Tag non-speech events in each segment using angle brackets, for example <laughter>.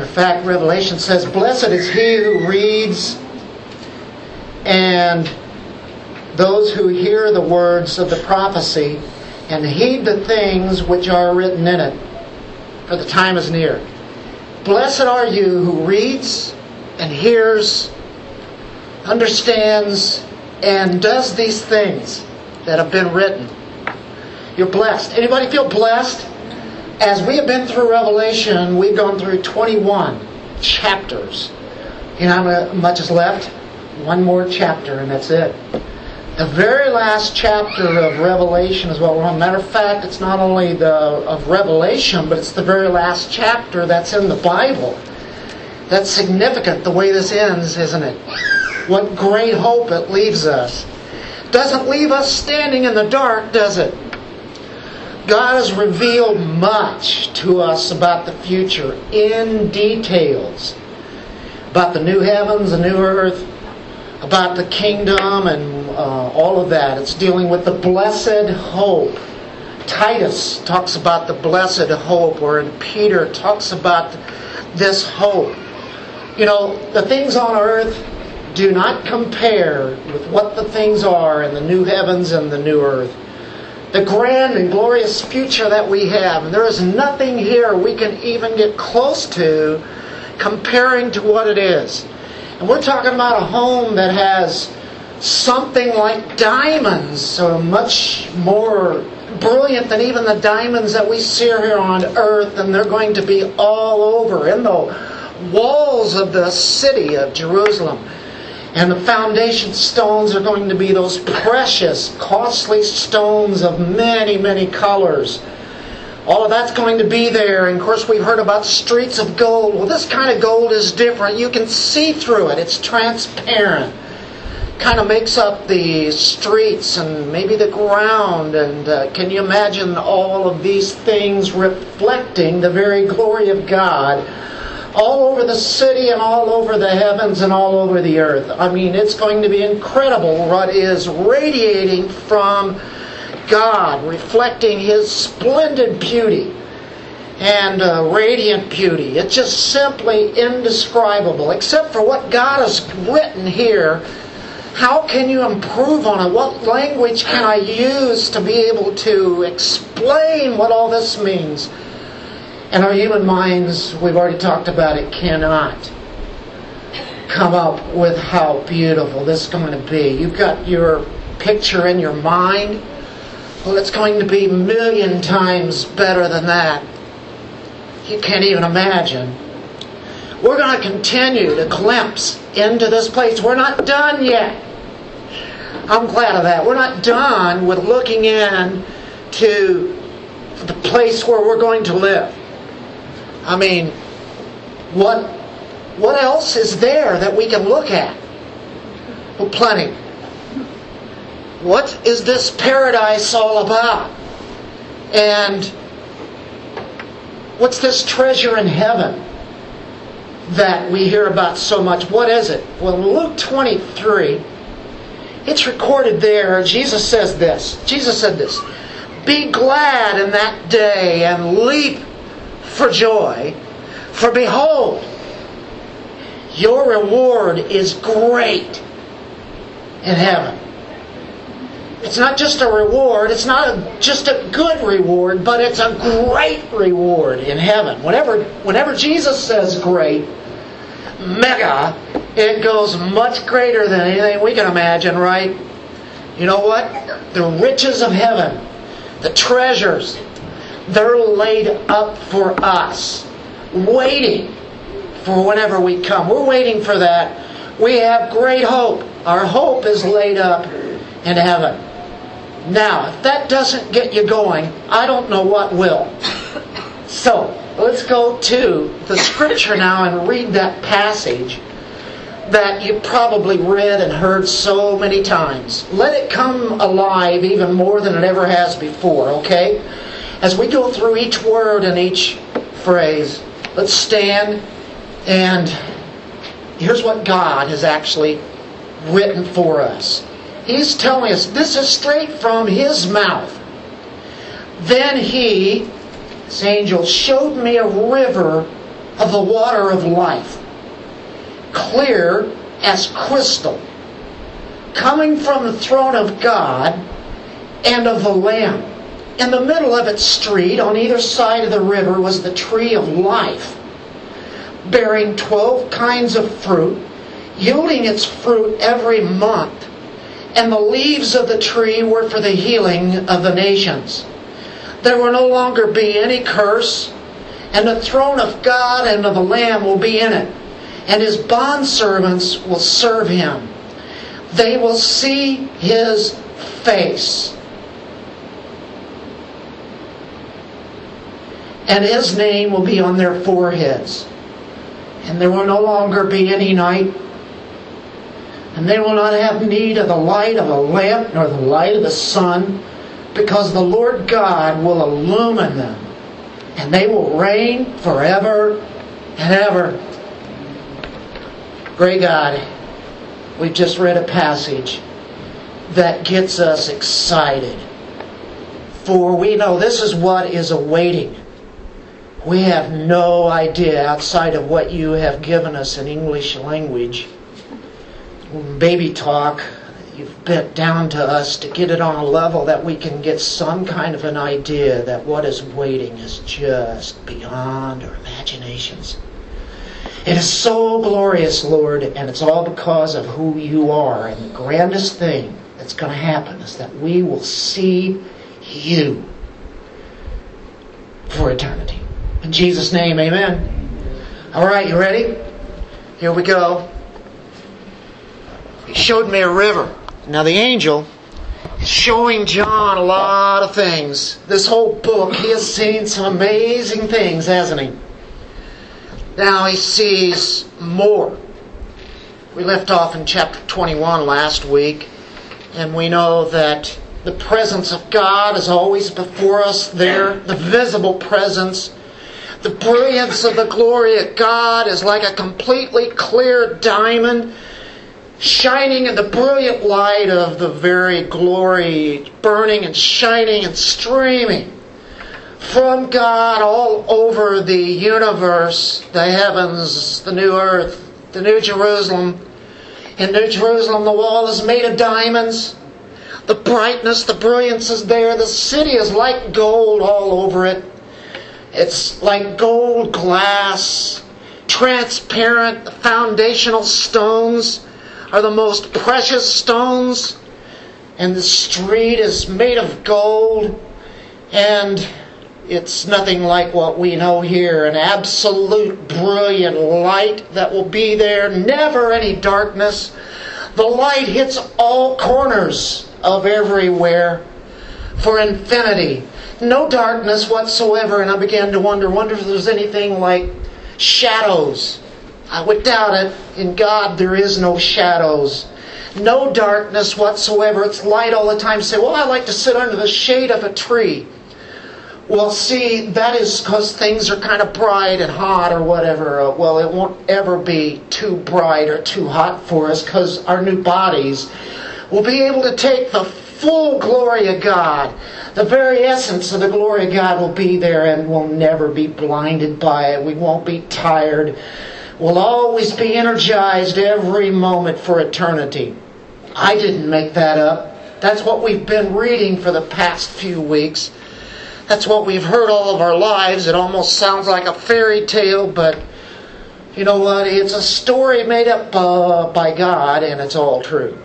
Of fact, Revelation says, Blessed is he who reads and those who hear the words of the prophecy and heed the things which are written in it, for the time is near. Blessed are you who reads and hears, understands, and does these things that have been written. You're blessed. Anybody feel blessed? As we have been through Revelation, we've gone through 21 chapters. You know how much is left? One more chapter, and that's it. The very last chapter of Revelation is what we're on. Matter of fact, it's not only the of Revelation, but it's the very last chapter that's in the Bible. That's significant the way this ends, isn't it? What great hope it leaves us. Doesn't leave us standing in the dark, does it? God has revealed much to us about the future in details. About the new heavens, the new earth, about the kingdom and uh, all of that. It's dealing with the blessed hope. Titus talks about the blessed hope, or Peter talks about this hope. You know, the things on earth do not compare with what the things are in the new heavens and the new earth. The grand and glorious future that we have, and there is nothing here we can even get close to comparing to what it is. And we're talking about a home that has something like diamonds, so much more brilliant than even the diamonds that we see here on earth, and they're going to be all over in the walls of the city of Jerusalem. And the foundation stones are going to be those precious, costly stones of many, many colors. All of that's going to be there. And of course, we've heard about streets of gold. Well, this kind of gold is different. You can see through it, it's transparent. Kind of makes up the streets and maybe the ground. And uh, can you imagine all of these things reflecting the very glory of God all over the city and all over the heavens and all over the earth? I mean, it's going to be incredible what is radiating from God, reflecting His splendid beauty and uh, radiant beauty. It's just simply indescribable. Except for what God has written here, how can you improve on it? What language can I use to be able to explain what all this means? And our human minds, we've already talked about it, cannot come up with how beautiful this is going to be. You've got your picture in your mind well, it's going to be a million times better than that. You can't even imagine. We're going to continue to glimpse into this place. We're not done yet. I'm glad of that. We're not done with looking in to the place where we're going to live. I mean, what what else is there that we can look at? Well, plenty. What is this paradise all about? And what's this treasure in heaven that we hear about so much? What is it? Well, in Luke 23, it's recorded there. Jesus says this. Jesus said this Be glad in that day and leap for joy, for behold, your reward is great in heaven. It's not just a reward, it's not a, just a good reward, but it's a great reward in heaven. Whenever, whenever Jesus says great, mega, it goes much greater than anything we can imagine, right? You know what? The riches of heaven, the treasures, they're laid up for us, waiting for whenever we come. We're waiting for that. We have great hope. Our hope is laid up in heaven. Now, if that doesn't get you going, I don't know what will. So, let's go to the scripture now and read that passage that you probably read and heard so many times. Let it come alive even more than it ever has before, okay? As we go through each word and each phrase, let's stand and here's what God has actually written for us. He's telling us this is straight from his mouth. Then he, this angel, showed me a river of the water of life, clear as crystal, coming from the throne of God and of the Lamb. In the middle of its street, on either side of the river, was the tree of life, bearing twelve kinds of fruit, yielding its fruit every month. And the leaves of the tree were for the healing of the nations. There will no longer be any curse, and the throne of God and of the Lamb will be in it, and his bondservants will serve him. They will see his face. And his name will be on their foreheads. And there will no longer be any night. And they will not have need of the light of a lamp nor the light of the sun, because the Lord God will illumine them, and they will reign forever and ever. Great God, we've just read a passage that gets us excited. For we know this is what is awaiting. We have no idea outside of what you have given us in English language. Baby talk, you've bent down to us to get it on a level that we can get some kind of an idea that what is waiting is just beyond our imaginations. It is so glorious, Lord, and it's all because of who you are. And the grandest thing that's going to happen is that we will see you for eternity. In Jesus' name, amen. All right, you ready? Here we go. He showed me a river. Now, the angel is showing John a lot of things. This whole book, he has seen some amazing things, hasn't he? Now he sees more. We left off in chapter 21 last week, and we know that the presence of God is always before us there, the visible presence. The brilliance of the glory of God is like a completely clear diamond shining in the brilliant light of the very glory, burning and shining and streaming from God all over the universe, the heavens, the new earth, the new Jerusalem. In New Jerusalem, the wall is made of diamonds. The brightness, the brilliance is there. The city is like gold all over it. It's like gold glass, transparent. Foundational stones are the most precious stones. And the street is made of gold. And it's nothing like what we know here an absolute brilliant light that will be there, never any darkness. The light hits all corners of everywhere for infinity. No darkness whatsoever, and I began to wonder, wonder if there's anything like shadows. I would doubt it. In God, there is no shadows. No darkness whatsoever. It's light all the time. say, well, I like to sit under the shade of a tree. Well, see, that is because things are kind of bright and hot or whatever. Uh, well, it won't ever be too bright or too hot for us because our new bodies will be able to take the full glory of God. The very essence of the glory of God will be there and we'll never be blinded by it. We won't be tired. We'll always be energized every moment for eternity. I didn't make that up. That's what we've been reading for the past few weeks. That's what we've heard all of our lives. It almost sounds like a fairy tale, but you know what? It's a story made up uh, by God, and it's all true.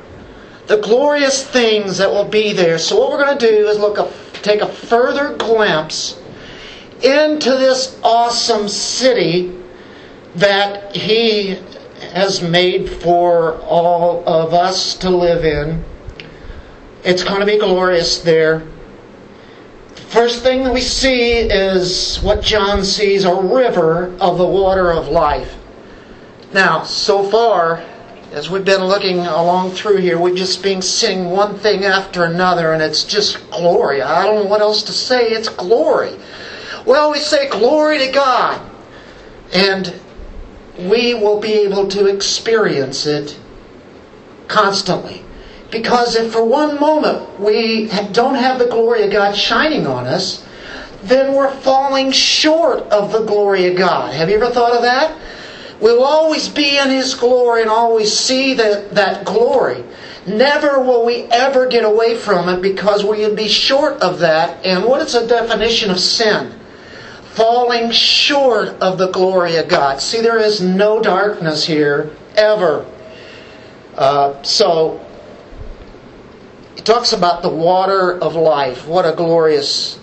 The glorious things that will be there. So, what we're going to do is look take a further glimpse into this awesome city that He has made for all of us to live in. It's going to be glorious there. First thing that we see is what John sees a river of the water of life. Now, so far, as we've been looking along through here, we've just been seeing one thing after another, and it's just glory. I don't know what else to say. It's glory. Well, we say glory to God, and we will be able to experience it constantly. Because if for one moment we don't have the glory of God shining on us, then we're falling short of the glory of God. Have you ever thought of that? We'll always be in His glory and always see that, that glory. Never will we ever get away from it because we would be short of that. And what is the definition of sin? Falling short of the glory of God. See, there is no darkness here, ever. Uh, so, he talks about the water of life. What a glorious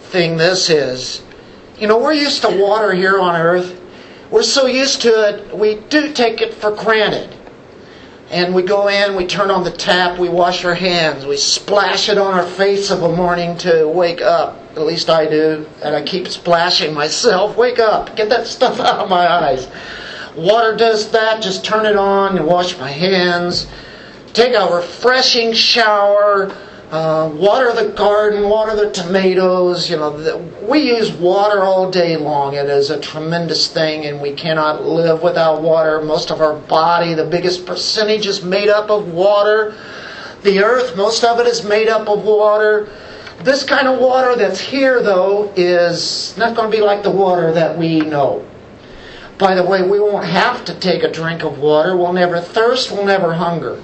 thing this is. You know, we're used to water here on earth. We're so used to it, we do take it for granted. And we go in, we turn on the tap, we wash our hands, we splash it on our face of a morning to wake up. At least I do. And I keep splashing myself. Wake up, get that stuff <laughs> out of my eyes. Water does that, just turn it on and wash my hands. Take a refreshing shower uh, water the garden, water the tomatoes. You know, the, we use water all day long. It is a tremendous thing, and we cannot live without water. Most of our body, the biggest percentage, is made up of water. The earth, most of it is made up of water. This kind of water that's here, though, is not going to be like the water that we know. By the way, we won't have to take a drink of water. We'll never thirst. We'll never hunger.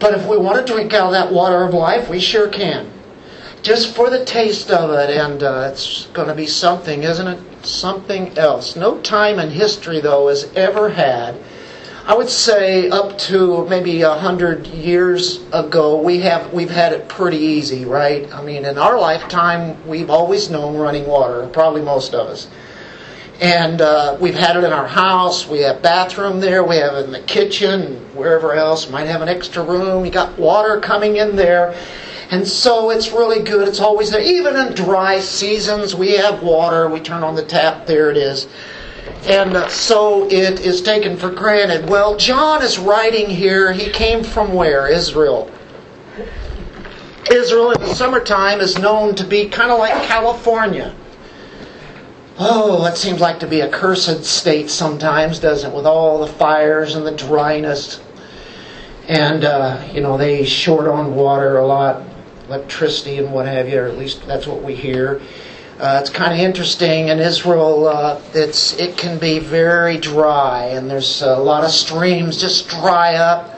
But if we want to drink out of that water of life, we sure can. Just for the taste of it, and uh, it's going to be something, isn't it? Something else. No time in history, though, has ever had. I would say up to maybe a hundred years ago, we have we've had it pretty easy, right? I mean, in our lifetime, we've always known running water. Probably most of us and uh, we've had it in our house. We have bathroom there. We have it in the kitchen, wherever else. Might have an extra room. You got water coming in there, and so it's really good. It's always there. Even in dry seasons, we have water. We turn on the tap. There it is. And uh, so it is taken for granted. Well, John is writing here. He came from where? Israel. Israel in the summertime is known to be kind of like California. Oh, it seems like to be a cursed state sometimes, doesn't it? With all the fires and the dryness. And, uh, you know, they short on water a lot, electricity and what have you, or at least that's what we hear. Uh, it's kind of interesting. In Israel, uh, it's it can be very dry, and there's a lot of streams just dry up.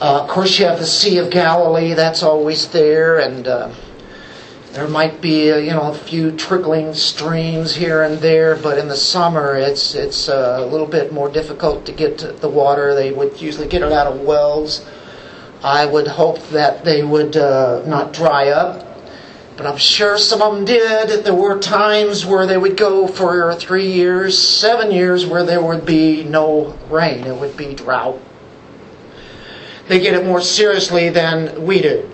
Uh, of course, you have the Sea of Galilee; that's always there, and uh, there might be, you know, a few trickling streams here and there, but in the summer it's it's uh, a little bit more difficult to get to the water. They would usually get it out of wells. I would hope that they would uh, not dry up, but I'm sure some of them did. There were times where they would go for three years, seven years, where there would be no rain. It would be drought. They get it more seriously than we do.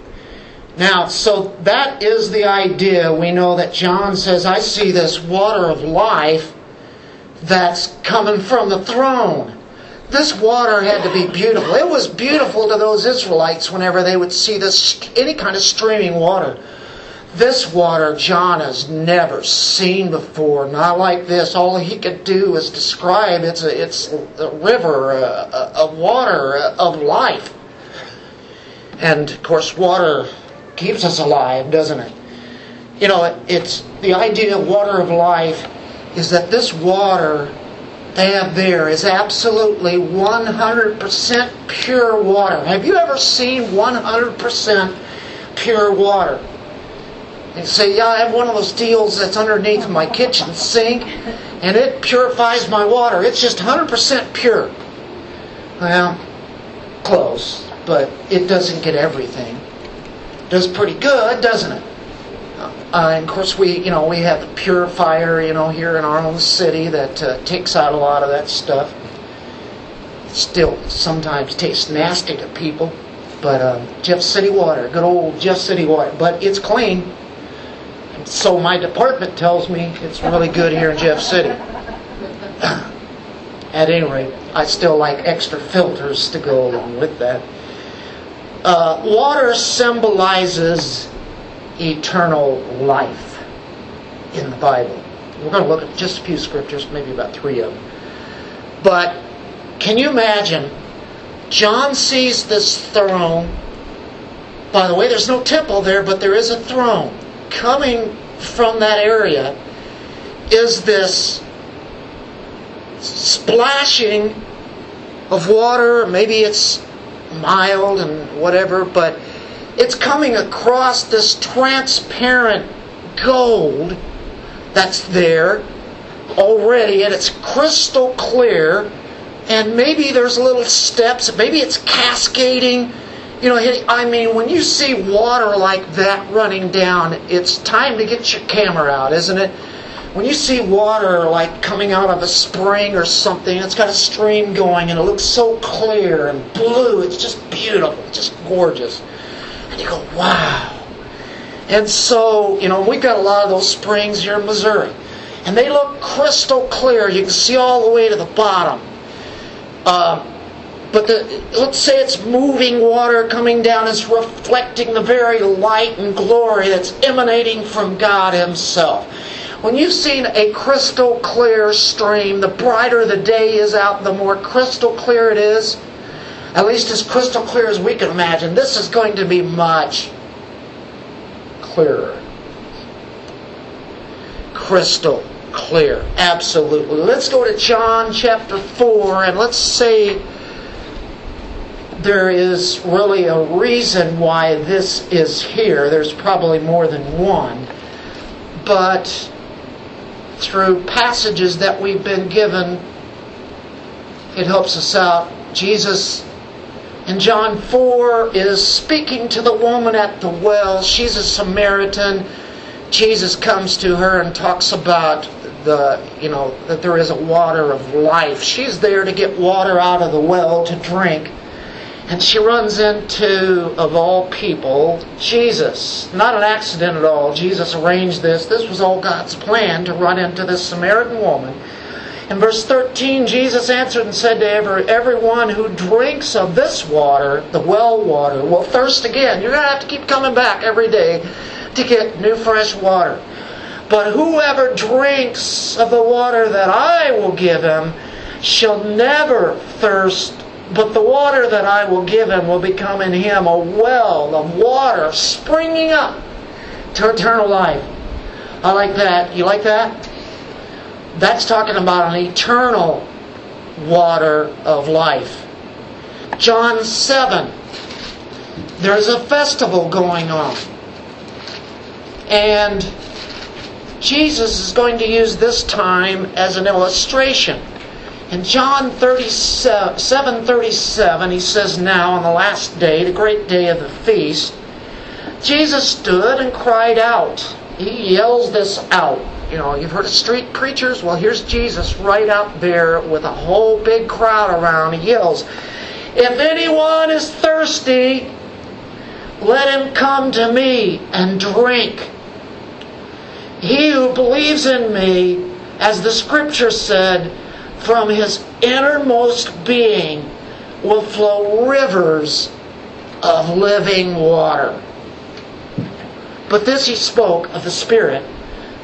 Now, so that is the idea. We know that John says, I see this water of life that's coming from the throne. This water had to be beautiful. It was beautiful to those Israelites whenever they would see this any kind of streaming water. This water John has never seen before. Not like this. All he could do is describe it's a, it's a river of water of life. And of course, water keeps us alive, doesn't it? You know, it's the idea of water of life is that this water they have there is absolutely 100% pure water. Have you ever seen 100% pure water? You say, yeah, I have one of those deals that's underneath my kitchen sink, and it purifies my water. It's just 100% pure. Well, close, but it doesn't get everything does pretty good, doesn't it? Uh, and of course, we you know we have the purifier you know here in our own city that uh, takes out a lot of that stuff. Still, sometimes tastes nasty to people, but uh, Jeff City water, good old Jeff City water, but it's clean. So my department tells me it's really good here in Jeff City. <clears throat> At any rate, I still like extra filters to go along with that. Uh, water symbolizes eternal life in the Bible. We're going to look at just a few scriptures, maybe about three of them. But can you imagine? John sees this throne. By the way, there's no temple there, but there is a throne coming from that area is this splashing of water. Maybe it's mild and whatever, but it's coming across this transparent gold that's there already, and it's crystal clear. And maybe there's little steps, maybe it's cascading. You know, I mean, when you see water like that running down, it's time to get your camera out, isn't it? When you see water like coming out of a spring or something, it's got a stream going and it looks so clear and blue, it's just beautiful, just gorgeous. And you go, wow. And so, you know, we've got a lot of those springs here in Missouri. And they look crystal clear. You can see all the way to the bottom. Uh, but the, let's say it's moving water coming down, it's reflecting the very light and glory that's emanating from God Himself. When you've seen a crystal clear stream, the brighter the day is out, the more crystal clear it is. At least as crystal clear as we can imagine. This is going to be much clearer. Crystal clear. Absolutely. Let's go to John chapter 4 and let's say there is really a reason why this is here. There's probably more than one. But through passages that we've been given, it helps us out. Jesus in John 4 is speaking to the woman at the well. She's a Samaritan. Jesus comes to her and talks about the, you know, that there is a water of life. She's there to get water out of the well to drink. And she runs into, of all people, Jesus. Not an accident at all. Jesus arranged this. This was all God's plan to run into this Samaritan woman. In verse 13, Jesus answered and said to every, everyone who drinks of this water, the well water, will thirst again. You're going to have to keep coming back every day to get new fresh water. But whoever drinks of the water that I will give him shall never thirst but the water that I will give him will become in him a well of water springing up to eternal life. I like that. You like that? That's talking about an eternal water of life. John 7. There's a festival going on. And Jesus is going to use this time as an illustration. In John 37, 37, he says, Now on the last day, the great day of the feast, Jesus stood and cried out. He yells this out. You know, you've heard of street preachers? Well, here's Jesus right out there with a whole big crowd around. He yells, If anyone is thirsty, let him come to me and drink. He who believes in me, as the scripture said, from his innermost being will flow rivers of living water. But this he spoke of the Spirit,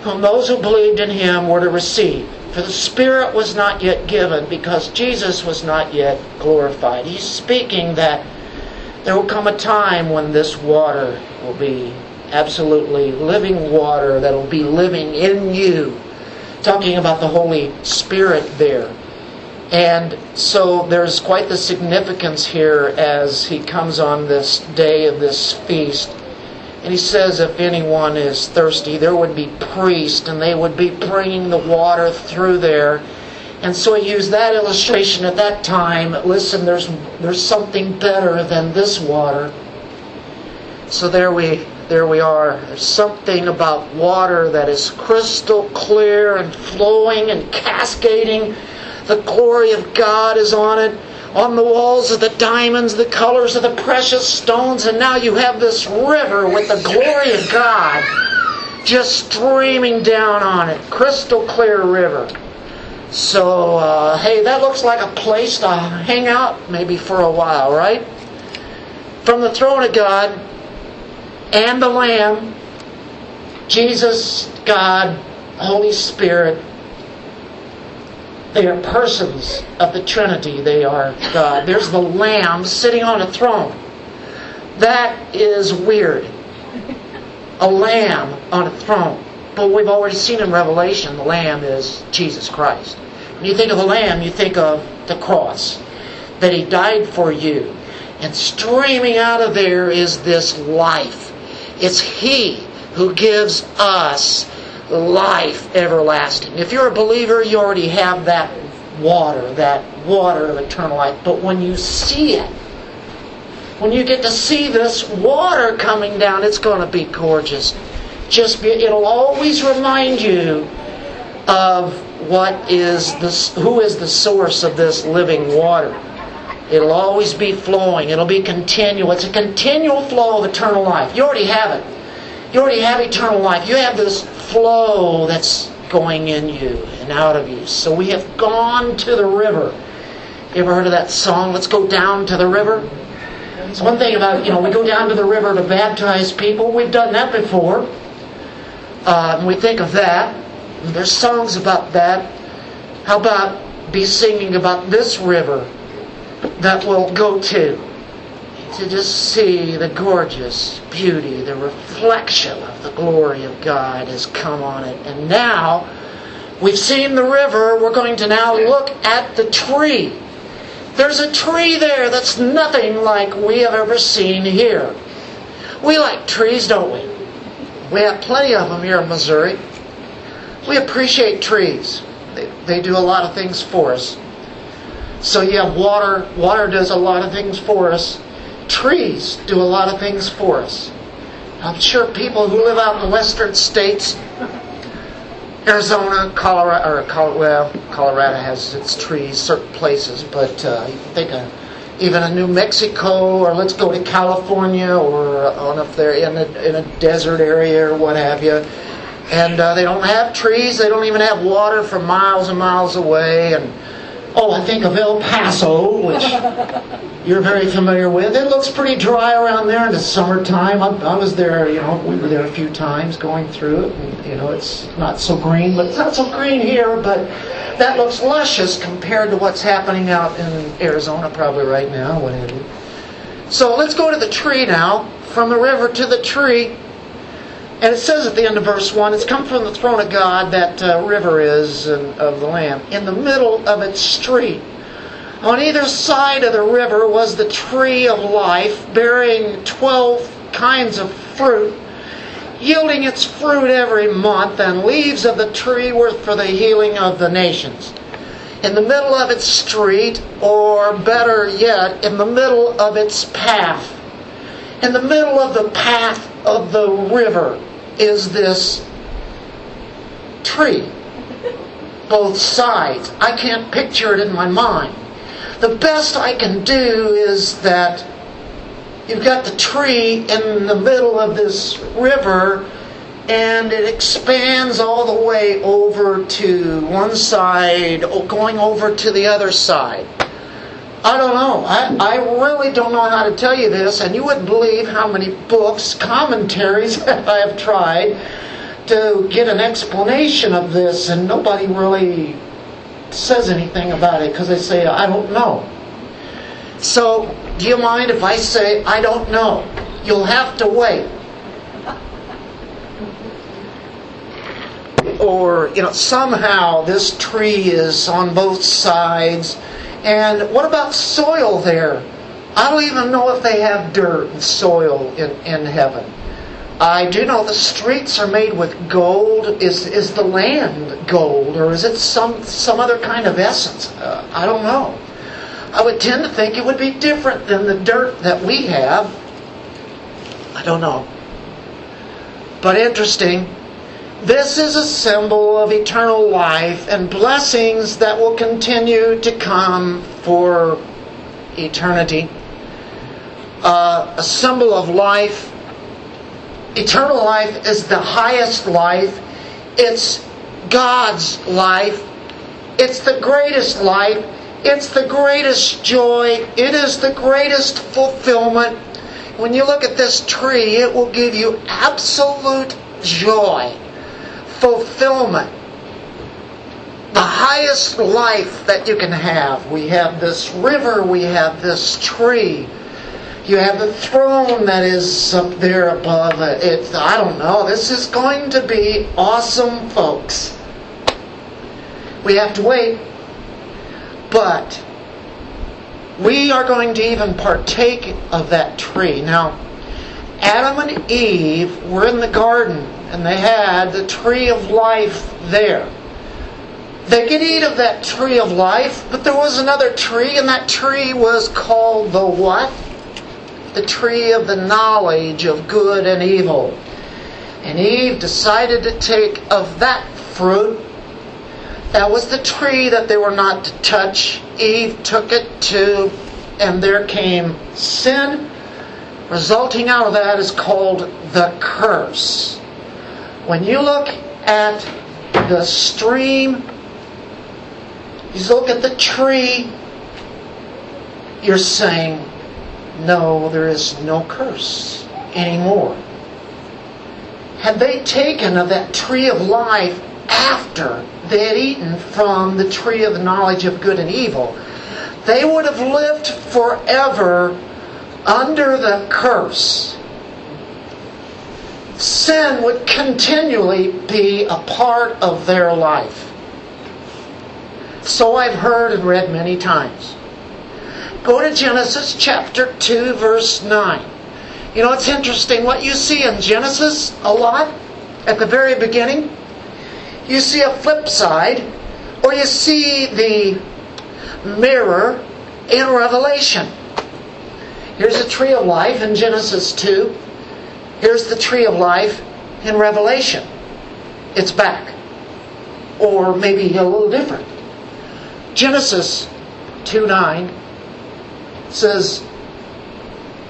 whom those who believed in him were to receive. For the Spirit was not yet given because Jesus was not yet glorified. He's speaking that there will come a time when this water will be absolutely living water that will be living in you talking about the Holy Spirit there. And so there's quite the significance here as he comes on this day of this feast. And he says, if anyone is thirsty, there would be priests, and they would be bringing the water through there. And so he used that illustration at that time. Listen, there's there's something better than this water. So there we there we are. There's something about water that is crystal clear and flowing and cascading. The glory of God is on it. On the walls of the diamonds, the colors of the precious stones, and now you have this river with the glory of God just streaming down on it. Crystal clear river. So, uh, hey, that looks like a place to hang out maybe for a while, right? From the throne of God, and the Lamb, Jesus, God, Holy Spirit, they are persons of the Trinity. They are God. There's the Lamb sitting on a throne. That is weird. A lamb on a throne. But we've already seen in Revelation the Lamb is Jesus Christ. When you think of the Lamb, you think of the cross, that He died for you. And streaming out of there is this life. It's He who gives us life everlasting. If you're a believer, you already have that water, that water of eternal life. But when you see it, when you get to see this water coming down, it's going to be gorgeous. Just be, it'll always remind you of what is this, who is the source of this living water. It'll always be flowing. It'll be continual. It's a continual flow of eternal life. You already have it. You already have eternal life. You have this flow that's going in you and out of you. So we have gone to the river. You ever heard of that song, Let's Go Down to the River? It's one thing about, you know, we go down to the river to baptize people. We've done that before. Uh, we think of that. There's songs about that. How about be singing about this river that we'll go to? To just see the gorgeous beauty, the reflection of the glory of God has come on it. And now, we've seen the river, we're going to now look at the tree there's a tree there that's nothing like we have ever seen here. We like trees, don't we? We have plenty of them here in Missouri. We appreciate trees. They, they do a lot of things for us. So have water. Water does a lot of things for us. Trees do a lot of things for us. I'm sure people who live out in the western states Arizona, Colorado, or Colorado, well, Colorado has its trees, certain places, but uh, you think of even a New Mexico, or let's go to California, or on if they're in a, in a desert area or what have you, and uh, they don't have trees, they don't even have water for miles and miles away, and Oh, I think of El Paso, which <laughs> you're very familiar with. It looks pretty dry around there in the summertime. I, I, was there, you know, we were there a few times going through it. And, you know, it's not so green, but it's not so green here. But that looks luscious compared to what's happening out in Arizona probably right now, whatever. So let's go to the tree now. From the river to the tree. And it says at the end of verse 1 it's come from the throne of God, that uh, river is and, of the Lamb, in the middle of its street. On either side of the river was the tree of life, bearing 12 kinds of fruit, yielding its fruit every month, and leaves of the tree were for the healing of the nations. In the middle of its street, or better yet, in the middle of its path, in the middle of the path of the river, is this tree. Both sides. I can't picture it in my mind. The best I can do is that you've got the tree in the middle of this river and it expands all the way over to one side, or going over to the other side. I don't know. I, I really don't know how to tell you this, and you wouldn't believe how many books, commentaries <laughs> I have tried to get an explanation of this, and nobody really says anything about it because they say, I don't know. So, do you mind if I say, I don't know? You'll have to wait. Or, you know, somehow this tree is on both sides and what about soil there? I don't even know if they have dirt and soil in, in heaven. I do know the streets are made with gold. Is is the land gold, or is it some some other kind of essence? Uh, I don't know. I would tend to think it would be different than the dirt that we have. I don't know. But interesting. This is a symbol of eternal life and blessings that will continue to come for eternity. Uh, a symbol of life. Eternal life is the highest life. It's God's life. It's the greatest life. It's the greatest joy. It is the greatest fulfillment. When you look at this tree, it will give you absolute joy fulfillment. The highest life that you can have. We have this river, we have this tree. You have the throne that is up there above it. I don't know. This is going to be awesome, folks. We have to wait. But we are going to even partake of that tree. Now, Adam and Eve were in the garden and they had the tree of life there. They could eat of that tree of life, but there was another tree, and that tree was called the what? The tree of the knowledge of good and evil. And Eve decided to take of that fruit. That was the tree that they were not to touch. Eve took it too, and there came sin. Resulting out of that is called the curse. When you look at the stream you look at the tree, you're saying, no, there is no curse anymore. Had they taken of that tree of life after they had eaten from the tree of the knowledge of good and evil, they would have lived forever under the curse. Sin would continually be a part of their life. So I've heard and read many times. Go to Genesis chapter 2, verse 9. You know, it's interesting what you see in Genesis a lot at the very beginning. You see a flip side, or you see the mirror in Revelation. Here's a tree of life in Genesis 2. Here's the tree of life in Revelation. It's back. Or maybe a little different. Genesis 2 9 says,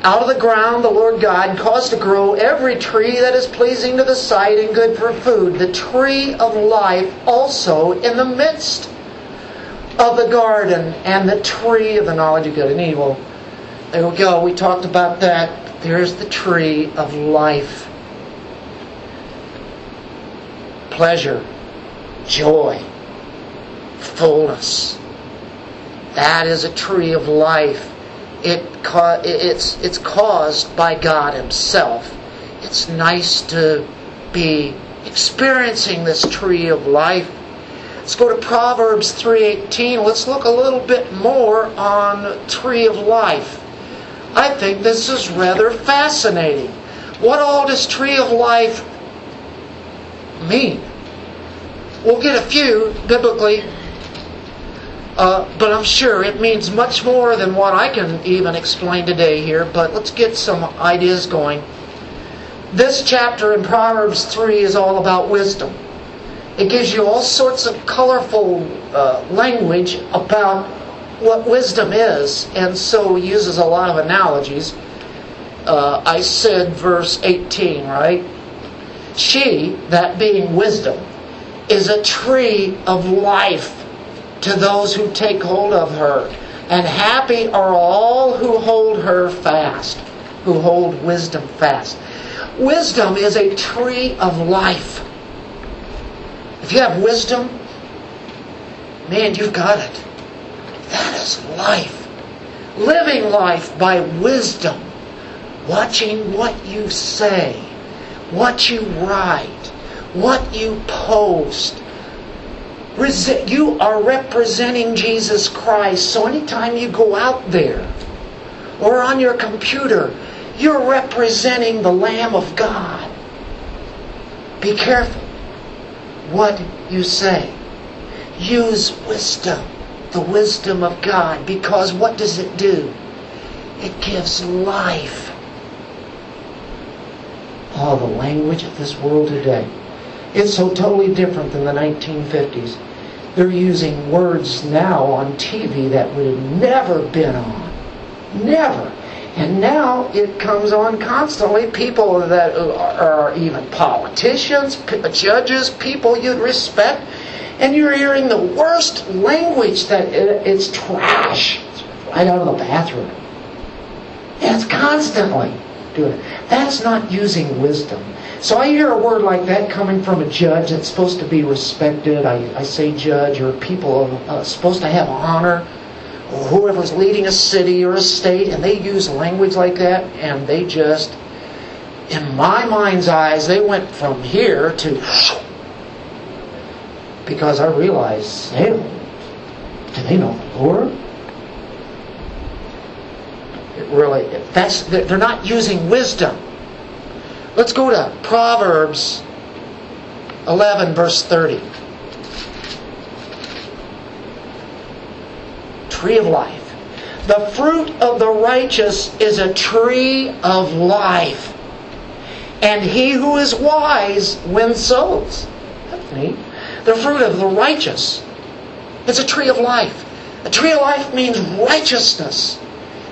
Out of the ground the Lord God caused to grow every tree that is pleasing to the sight and good for food, the tree of life also in the midst of the garden, and the tree of the knowledge of good and evil. There we go. We talked about that. There's the tree of life. Pleasure, joy, fullness. That is a tree of life. It it's, it's caused by God Himself. It's nice to be experiencing this tree of life. Let's go to Proverbs 3:18. Let's look a little bit more on tree of life. I think this is rather fascinating. What all does tree of life mean? We'll get a few biblically uh, but I'm sure it means much more than what I can even explain today here. But let's get some ideas going. This chapter in Proverbs 3 is all about wisdom. It gives you all sorts of colorful uh, language about what wisdom is, and so uses a lot of analogies. Uh, I said verse 18, right? She, that being wisdom, is a tree of life to those who take hold of her. And happy are all who hold her fast, who hold wisdom fast. Wisdom is a tree of life. If you have wisdom, man, you've got it. That is life. Living life by wisdom. Watching what you say, what you write, what you post, you are representing Jesus Christ. So anytime you go out there or on your computer, you're representing the Lamb of God. Be careful what you say. Use wisdom, the wisdom of God, because what does it do? It gives life. All the language of this world today it's so totally different than the 1950s. They're using words now on TV that would have never been on. Never. And now it comes on constantly. People that are even politicians, judges, people you'd respect, and you're hearing the worst language that it's trash. It's right out of the bathroom. It's constantly doing it. That's not using wisdom. So I hear a word like that coming from a judge that's supposed to be respected. I, I say judge, or people uh, supposed to have honor, or whoever's leading a city or a state, and they use language like that, and they just, in my mind's eyes, they went from here to because I realize they do they know the Lord? It really that's they're not using wisdom. Let's go to Proverbs 11 verse 30. Tree of life. The fruit of the righteous is a tree of life. And he who is wise wins souls. That's neat the fruit of the righteous. It's a tree of life. A tree of life means righteousness,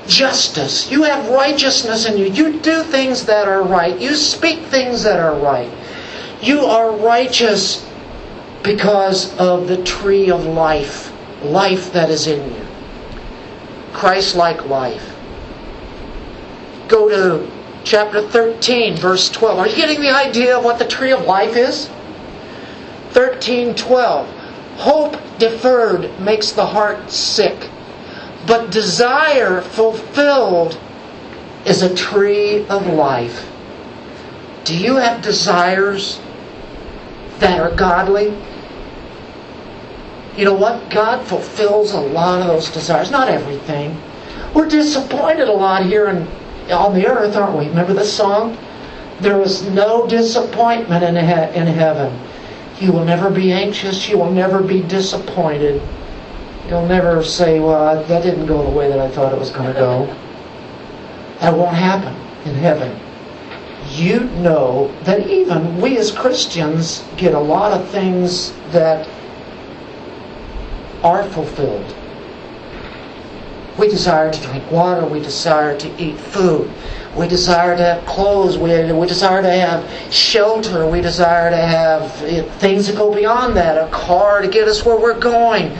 justice. You have righteousness in you. You do things that are right. You speak things that are right. You are righteous because of the tree of life, life that is in you. Christ like life. Go to chapter 13, verse 12. Are you getting the idea of what the tree of life is? 13:12 Hope deferred makes the heart sick, but desire fulfilled is a tree of life. Do you have desires that are godly? You know what? God fulfills a lot of those desires, not everything. We're disappointed a lot here in, on the earth, aren't we? Remember the song? There is no disappointment in, he- in heaven. You will never be anxious. You will never be disappointed. You'll never say, well, that didn't go the way that I thought it was going to go. <laughs> That won't happen in heaven. You know that even we as Christians get a lot of things that are fulfilled. We desire to drink water. We desire to eat food. We desire to have clothes. We, we desire to have shelter. We desire to have things that go beyond that a car to get us where we're going.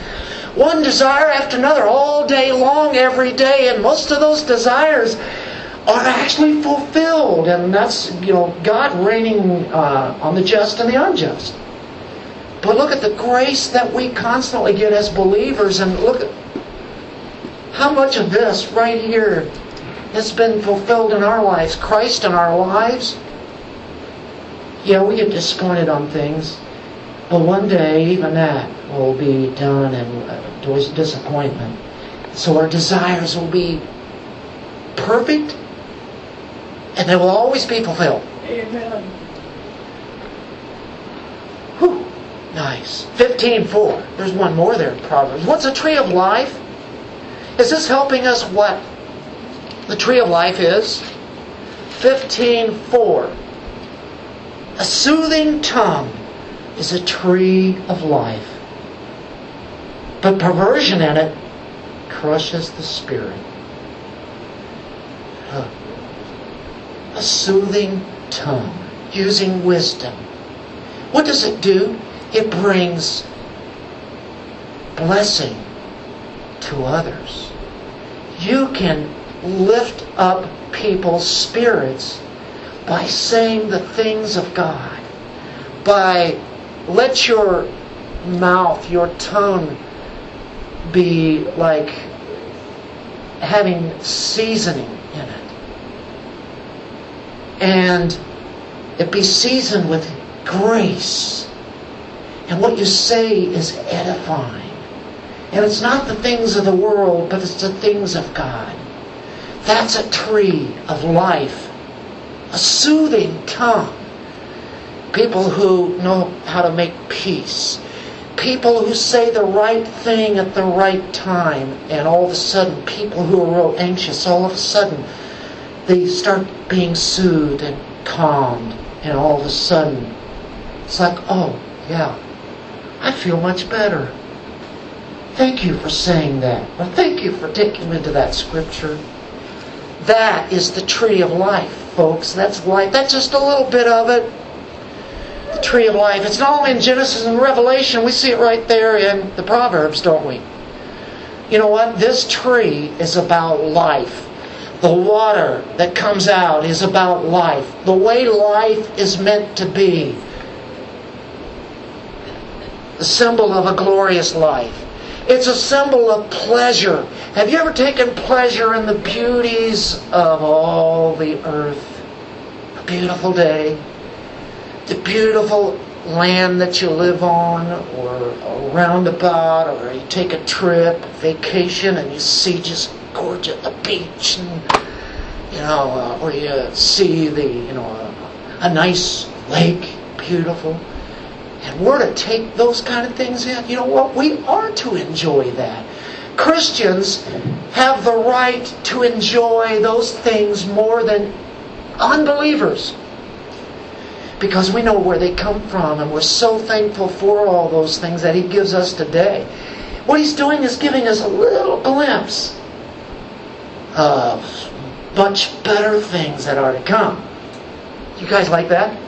One desire after another all day long, every day. And most of those desires are actually fulfilled. And that's, you know, God raining uh, on the just and the unjust. But look at the grace that we constantly get as believers. And look at how much of this right here has been fulfilled in our lives, Christ in our lives. Yeah, we get disappointed on things, but one day even that will be done and uh, disappointment. So our desires will be perfect and they will always be fulfilled. Amen. Whew. Nice. 15.4. There's one more there in Proverbs. What's a tree of life? Is this helping us what the tree of life is? 15:4 A soothing tongue is a tree of life. But perversion in it crushes the spirit. A soothing tongue using wisdom. What does it do? It brings blessing to others you can lift up people's spirits by saying the things of God. By let your mouth, your tongue be like having seasoning in it. And it be seasoned with grace. And what you say is edifying. And it's not the things of the world, but it's the things of God. That's a tree of life, a soothing tongue. People who know how to make peace. People who say the right thing at the right time, and all of a sudden, people who are real anxious, all of a sudden, they start being soothed and calmed, and all of a sudden, it's like, oh, yeah, I feel much better. Thank you for saying that. Or thank you for taking me to that scripture. That is the tree of life, folks. That's life. That's just a little bit of it. The tree of life. It's not only in Genesis and Revelation, we see it right there in the Proverbs, don't we? You know what? This tree is about life. The water that comes out is about life. The way life is meant to be. The symbol of a glorious life. It's a symbol of pleasure. Have you ever taken pleasure in the beauties of all the earth? A beautiful day, the beautiful land that you live on, or a roundabout, or you take a trip, vacation, and you see just gorgeous the beach, and you know, uh, or you see the you know a, a nice lake, beautiful. And we're to take those kind of things in. You know what? We are to enjoy that. Christians have the right to enjoy those things more than unbelievers because we know where they come from and we're so thankful for all those things that He gives us today. What He's doing is giving us a little glimpse of much better things that are to come. You guys like that?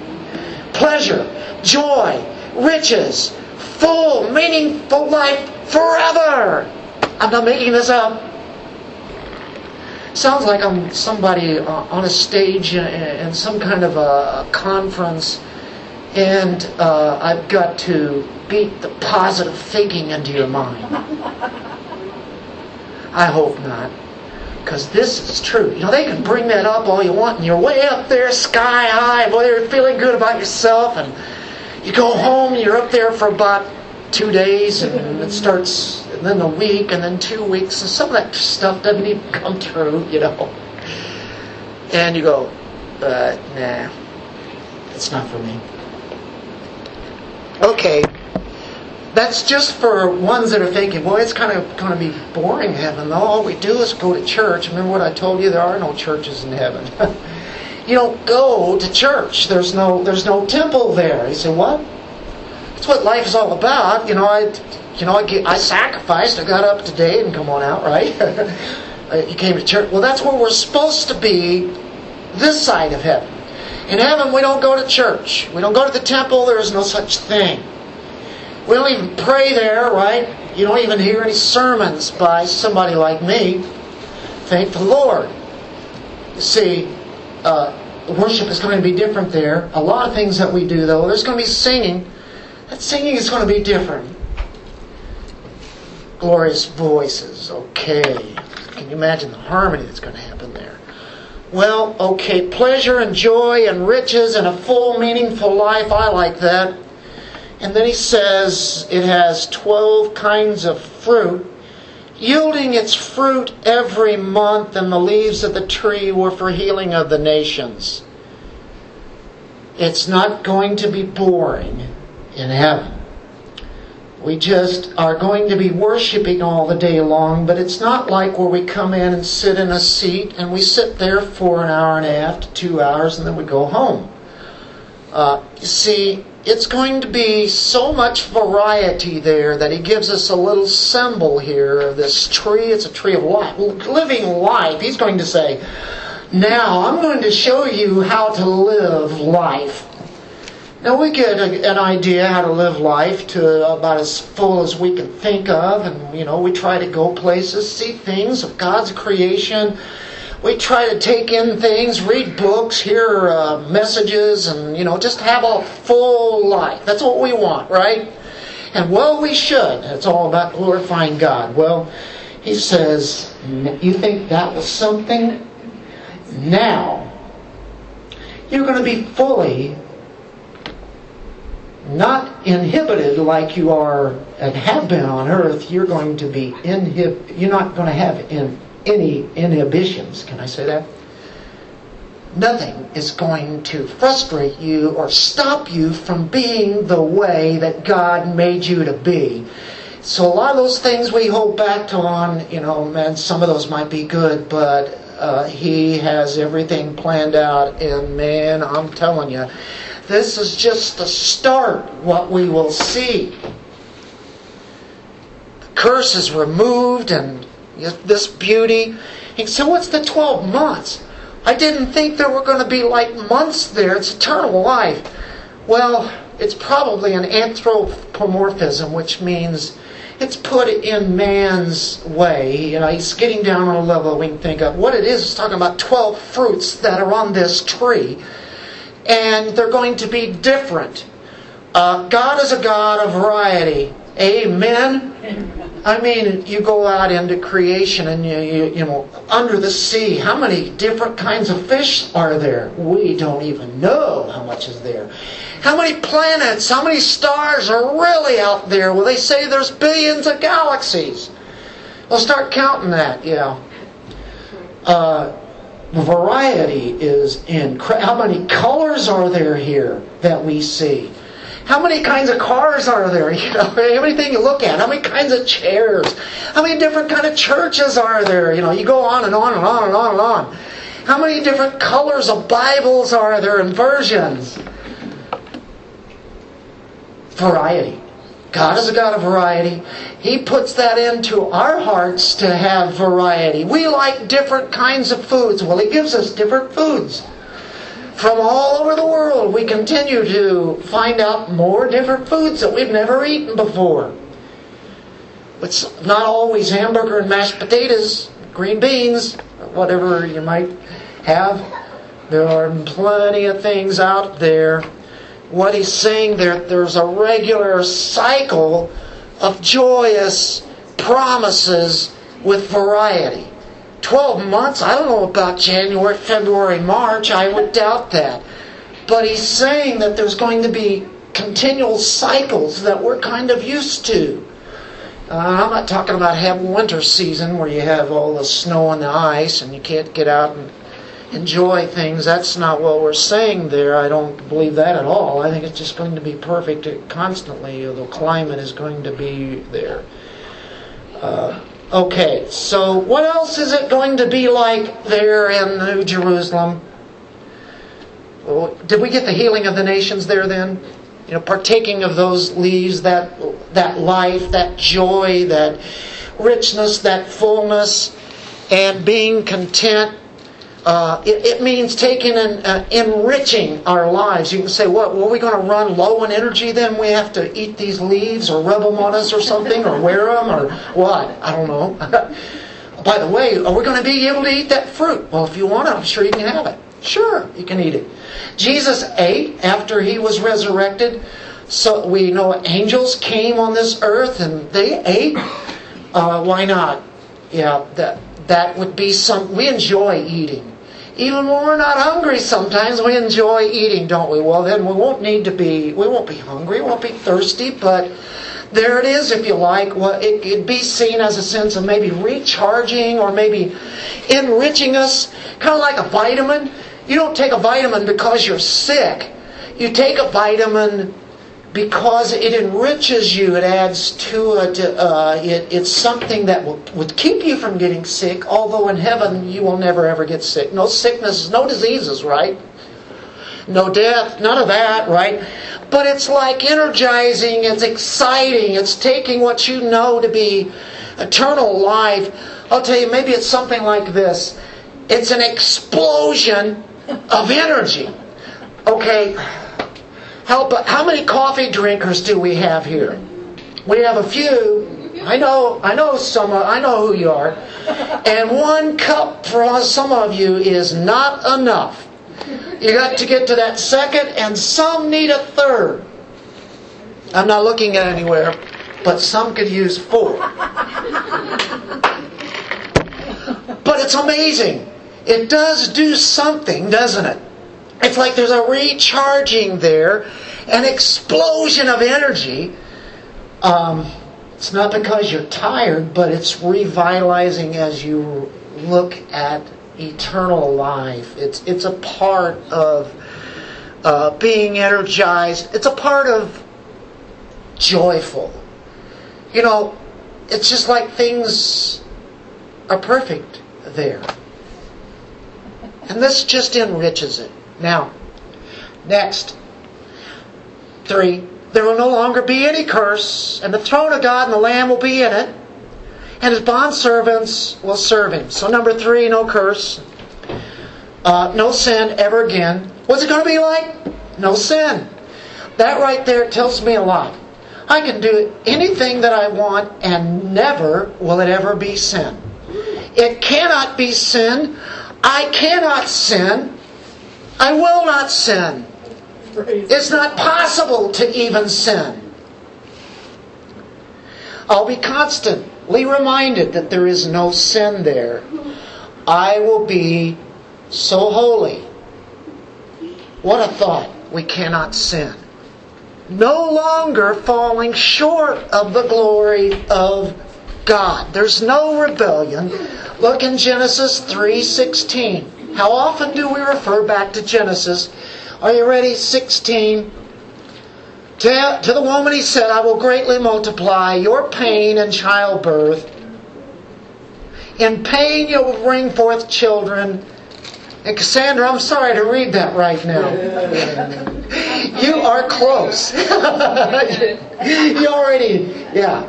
Pleasure, joy, riches, full, meaningful life forever. I'm not making this up. Sounds like I'm somebody uh, on a stage in some kind of a conference, and uh, I've got to beat the positive thinking into your mind. I hope not. Because this is true. You know, they can bring that up all you want, and you're way up there, sky high, boy, you're feeling good about yourself, and you go home, and you're up there for about two days, and it starts, and then a week, and then two weeks, and some of that stuff doesn't even come true, you know. And you go, uh, nah, it's not for me. Okay, that's just for ones that are thinking, well, it's kind of going to be boring heaven. All we do is go to church. Remember what I told you? There are no churches in heaven. <laughs> You don't go to church. There's no there's no temple there. You say what? That's what life is all about. You know, I you know I, get, I sacrificed. I got up today and come on out, right? <laughs> Uh, you came to church. Well, that's where we're supposed to be. This side of heaven. In heaven, we don't go to church. We don't go to the temple. There is no such thing. We don't even pray there, right? You don't even hear any sermons by somebody like me. Thank the Lord. You see, uh, worship is going to be different there. A lot of things that we do, though, there's going to be singing. That singing is going to be different. Glorious voices, okay. Can you imagine the harmony that's going to happen there? Well, okay, pleasure and joy and riches and a full, meaningful life. I like that. And then he says it has 12 kinds of fruit yielding its fruit every month, and the leaves of the tree were for healing of the nations. It's not going to be boring in heaven. We just are going to be worshiping all the day long, but it's not like where we come in and sit in a seat and we sit there for an hour and a half to two hours and then we go home. Uh, you see, it's going to be so much variety there that he gives us a little symbol here of this tree. It's a tree of life, living life. He's going to say, Now I'm going to show you how to live life. Now we get a, an idea how to live life to about as full as we can think of, and you know we try to go places, see things of God's creation, we try to take in things, read books, hear uh, messages, and you know, just have a full life. That's what we want, right? And well, we should. It's all about glorifying God. Well, he says, you think that was something? Now, you're going to be fully not inhibited like you are and have been on earth. You're going to be inhib. You're not going to have in any inhibitions. Can I say that? Nothing is going to frustrate you or stop you from being the way that God made you to be. So a lot of those things we hold back to on, you know, man, some of those might be good, but uh, He has everything planned out, and man, I'm telling you, this is just the start. What we will see. The curse is removed, and this beauty. He said, What's the 12 months? I didn't think there were going to be like months there. It's eternal life. Well, it's probably an anthropomorphism, which means it's put in man's way. You know, he's getting down on a level we can think of. What it is is talking about 12 fruits that are on this tree, and they're going to be different. Uh, God is a God of variety. Amen. I mean, you go out into creation and you, you, you know, under the sea, how many different kinds of fish are there? We don't even know how much is there. How many planets, how many stars are really out there? Well, they say there's billions of galaxies. Well, start counting that, yeah. Uh, variety is incredible. How many colors are there here that we see? How many kinds of cars are there? <laughs> You know, everything you look at. How many kinds of chairs? How many different kind of churches are there? You know, you go on and on and on and on and on. How many different colors of Bibles are there and versions? Variety. God is a God of variety. He puts that into our hearts to have variety. We like different kinds of foods. Well, He gives us different foods from all over the world, we continue to find out more different foods that we've never eaten before. It's not always hamburger and mashed potatoes, green beans, whatever you might have. There are plenty of things out there. What he's saying there, there's a regular cycle of joyous promises with variety. 12 months? I don't know about January, February, March. I would <laughs> doubt that. But he's saying that there's going to be continual cycles that we're kind of used to. Uh, I'm not talking about having winter season where you have all the snow and the ice and you can't get out and enjoy things. That's not what we're saying there. I don't believe that at all. I think it's just going to be perfect constantly. The climate is going to be there. Uh, Okay, so what else is it going to be like there in New Jerusalem? Did we get the healing of the nations there then? You know, partaking of those leaves, that that life, that joy, that richness, that fullness, and being content uh, it, it, means taking and uh, enriching our lives. You can say, what, well, are we going to run low in energy then? We have to eat these leaves or rub them on us or something or wear them or what? I don't know. <laughs> By the way, are we going to be able to eat that fruit? Well, if you want it, I'm sure you can have it. Sure, you can eat it. Jesus ate after he was resurrected. So we know angels came on this earth and they ate. Uh, why not? Yeah, that that would be some. We enjoy eating. Even when we're not hungry, sometimes we enjoy eating, don't we? Well, then we won't need to be, we won't be hungry, we won't be thirsty, but there it is, if you like. Well, it could be seen as a sense of maybe recharging or maybe enriching us, kind of like a vitamin. You don't take a vitamin because you're sick. You take a vitamin because it enriches you. It adds to it. Uh, it it's something that will, would keep you from getting sick. Although in heaven you will never ever get sick. No sicknesses, no diseases, right? No death, none of that, right? But it's like energizing. It's exciting. It's taking what you know to be eternal life. I'll tell you, maybe it's something like this. It's an explosion of energy. Okay Help, how many coffee drinkers do we have here? We have a few. I know, I know some. I know who you are. And one cup for some of you is not enough. You got to get to that second, and some need a third. I'm not looking at anywhere, but some could use four. But it's amazing. It does do something, doesn't it? It's like there's a recharging there, an explosion of energy. Um, it's not because you're tired, but it's revitalizing as you look at eternal life. It's it's a part of uh, being energized. It's a part of joyful. You know, it's just like things are perfect there. And this just enriches it. Now, next, three, there will no longer be any curse, and the throne of God and the Lamb will be in it, and his bondservants will serve him. So, number three, no curse, uh, no sin ever again. What's it going to be like? No sin. That right there tells me a lot. I can do anything that I want, and never will it ever be sin. It cannot be sin. I cannot sin. I will not sin. It's not possible to even sin. I'll be constantly reminded that there is no sin there. I will be so holy. What a thought. We cannot sin. No longer falling short of the glory of God. There's no rebellion. Look in Genesis 3:16. How often do we refer back to Genesis? Are you ready? 16. To, to the woman he said, I will greatly multiply your pain and childbirth. In pain you will bring forth children. And Cassandra, I'm sorry to read that right now. <laughs> you are close. <laughs> you already, yeah.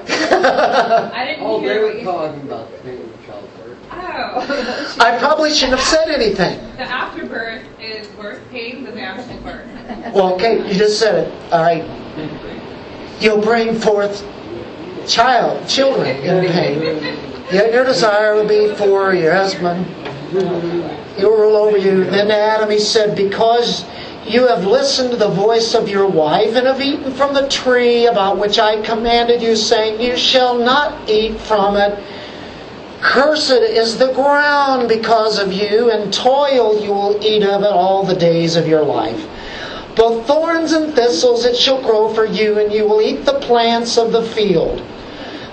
I didn't Oh, hear they what were you talking about the pain of childbirth. Oh. <laughs> I probably shouldn't have said anything. the afterbirth is worse pain than the actual birth. Well, okay, you just said it. All right. You'll bring forth child, children in pain. Yet your desire will be for your husband. He will rule over you. Then to Adam he said, Because you have listened to the voice of your wife and have eaten from the tree about which I commanded you, saying, You shall not eat from it. Cursed is the ground because of you, and toil you will eat of it all the days of your life. Both thorns and thistles it shall grow for you, and you will eat the plants of the field.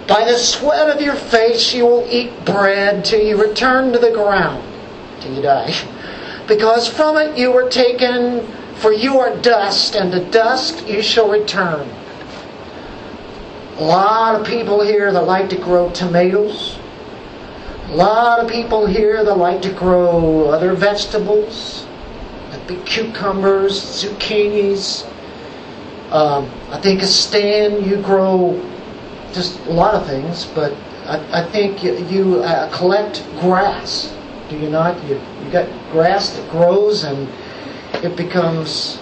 By the sweat of your face you will eat bread till you return to the ground, till you die. Because from it you were taken, for you are dust, and to dust you shall return. A lot of people here that like to grow tomatoes. A lot of people here that like to grow other vegetables. That'd be cucumbers, zucchinis. Um, I think a stand you grow just a lot of things, but I, I think you, you uh, collect grass. Do you not? You you got grass that grows and it becomes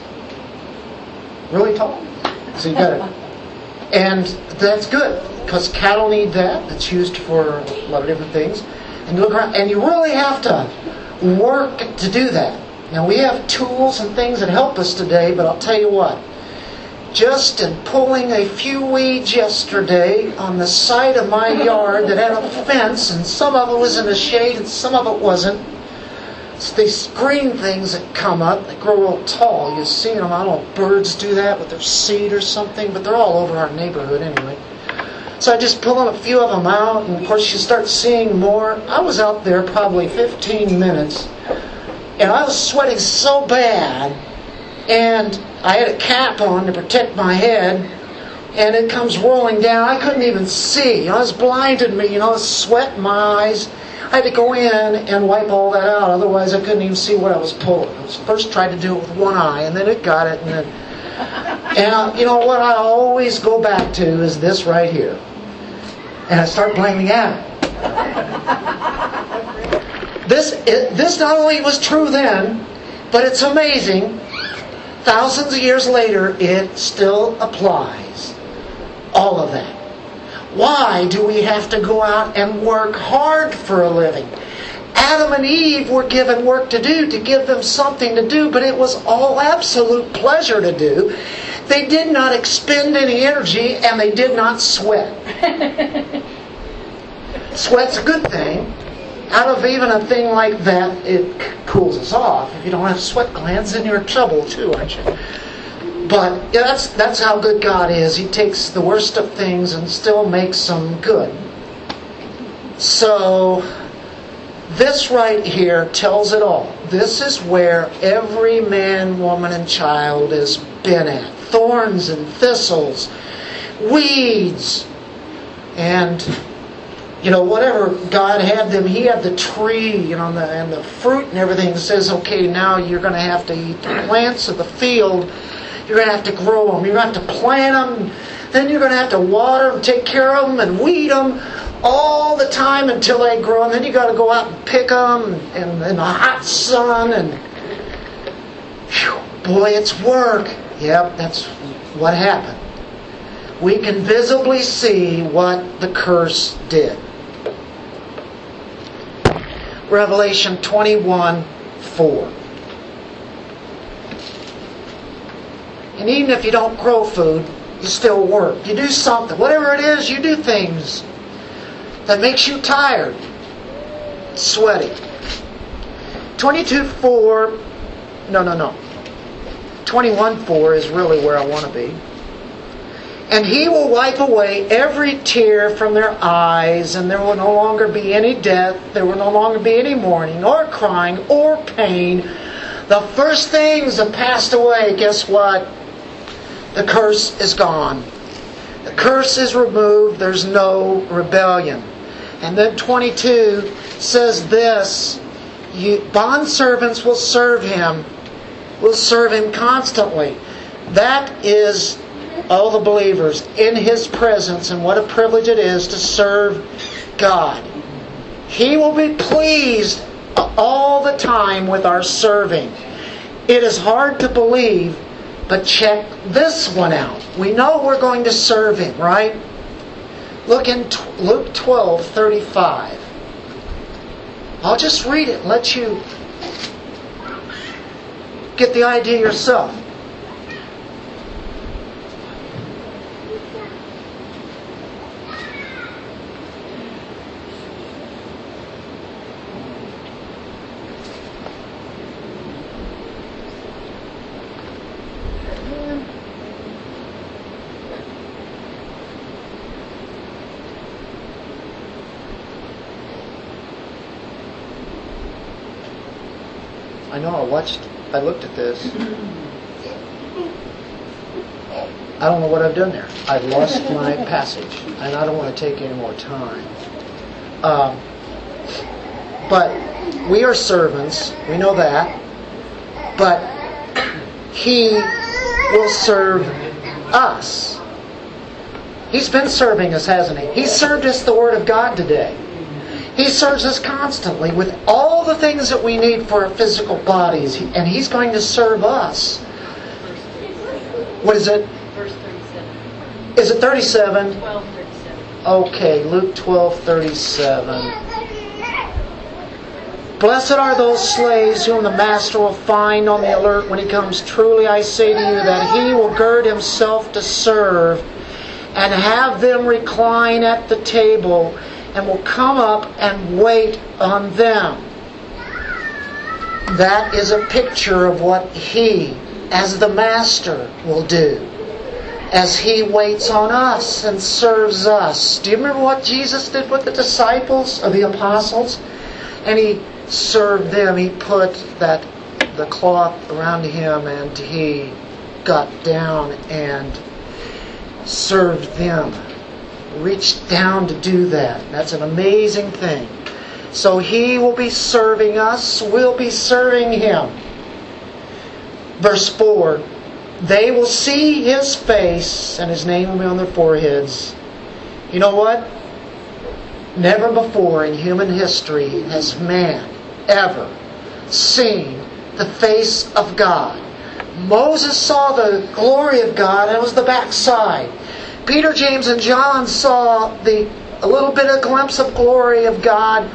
really tall. So you got it, <laughs> and that's good because cattle need that. It's used for a lot of different things, and you look around, and you really have to work to do that. Now we have tools and things that help us today, but I'll tell you what just in pulling a few weeds yesterday on the side of my yard that had a fence, and some of it was in the shade and some of it wasn't. It's these green things that come up, they grow real tall. You see them, I don't know birds do that with their seed or something, but they're all over our neighborhood anyway. So I just pull a few of them out, and of course you start seeing more. I was out there probably 15 minutes, and I was sweating so bad and I had a cap on to protect my head, and it comes rolling down. I couldn't even see. You know, it was blinded me. You know, sweat in my eyes. I had to go in and wipe all that out. Otherwise, I couldn't even see what I was pulling. I was first tried to do it with one eye, and then it got it, and then. <laughs> And uh, you know what I always go back to is this right here, and I start blaming Adam. This it, this not only was true then, but it's amazing thousands of years later, it still applies. All of that. Why do we have to go out and work hard for a living? Adam and Eve were given work to do to give them something to do, but it was all absolute pleasure to do. They did not expend any energy and they did not sweat. <laughs> Sweat's a good thing. Out of even a thing like that, it cools us off. If you don't have sweat glands, then you're in trouble too, aren't you? But yeah, that's that's how good God is. He takes the worst of things and still makes them good. So this right here tells it all. This is where every man, woman, and child has been at. Thorns and thistles, weeds, and you know, whatever God had them, He had the tree, you know, and the, and the fruit and everything. Says, okay, now you're going to have to eat the plants of the field. You're going to have to grow them. You're going to have to plant them. Then you're going to have to water them, take care of them, and weed them all the time until they grow. And then you got to go out and pick them in, in the hot sun. And whew, boy, it's work. Yep, that's what happened. We can visibly see what the curse did. Revelation 21 4. And even if you don't grow food, You still work. You do something. Whatever it is, you do things that makes you tired, sweaty. 22 4, no, no, no. 21 4 is really where I want to be. And he will wipe away every tear from their eyes, and there will no longer be any death, there will no longer be any mourning, or crying, or pain. The first things have passed away. Guess what? The curse is gone. The curse is removed. There's no rebellion. And then 22 says this you, Bond servants will serve him, will serve him constantly. That is all the believers in His presence, and what a privilege it is to serve God. He will be pleased all the time with our serving. It is hard to believe, but check this one out. We know we're going to serve Him, right? Look in Luke 12 35. I'll just read it and let you get the idea yourself. I know I watched, I looked at this. I don't know what I've done there. I've lost my <laughs> passage, and I don't want to take any more time. Um, but we are servants, we know that. But He will serve us. He's been serving us, hasn't He? He served us the Word of God today. He serves us constantly with all the things that we need for our physical bodies, and He's going to serve us. What is it? Verse 37. Is it 37? 12, 37. Okay, Luke 12 37. Blessed are those slaves whom the master will find on the alert when he comes. Truly I say to you that he will gird himself to serve and have them recline at the table and will come up and wait on them. That is a picture of what he, as the master, will do as he waits on us and serves us. Do you remember what Jesus did with the disciples of the apostles? And he served them. He put that the cloth around him and he got down and served them. Reached down to do that. That's an amazing thing. So he will be serving us, we'll be serving him. Verse 4 they will see his face and his name will be on their foreheads. You know what? Never before in human history has man ever seen the face of God. Moses saw the glory of God and it was the backside. Peter, James, and John saw the a little bit of glimpse of glory of God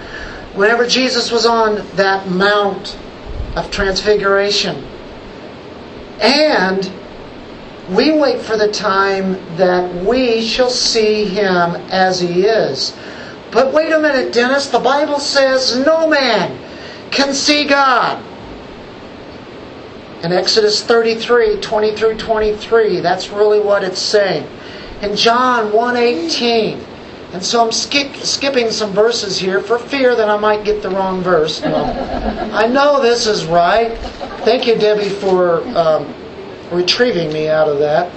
whenever Jesus was on that mount of transfiguration. And we wait for the time that we shall see him as he is. But wait a minute, Dennis. The Bible says no man can see God. In Exodus 33, 20 through 23, that's really what it's saying. In John 1:18, and so I'm skip, skipping some verses here for fear that I might get the wrong verse. No. <laughs> I know this is right. Thank you, Debbie, for um, retrieving me out of that.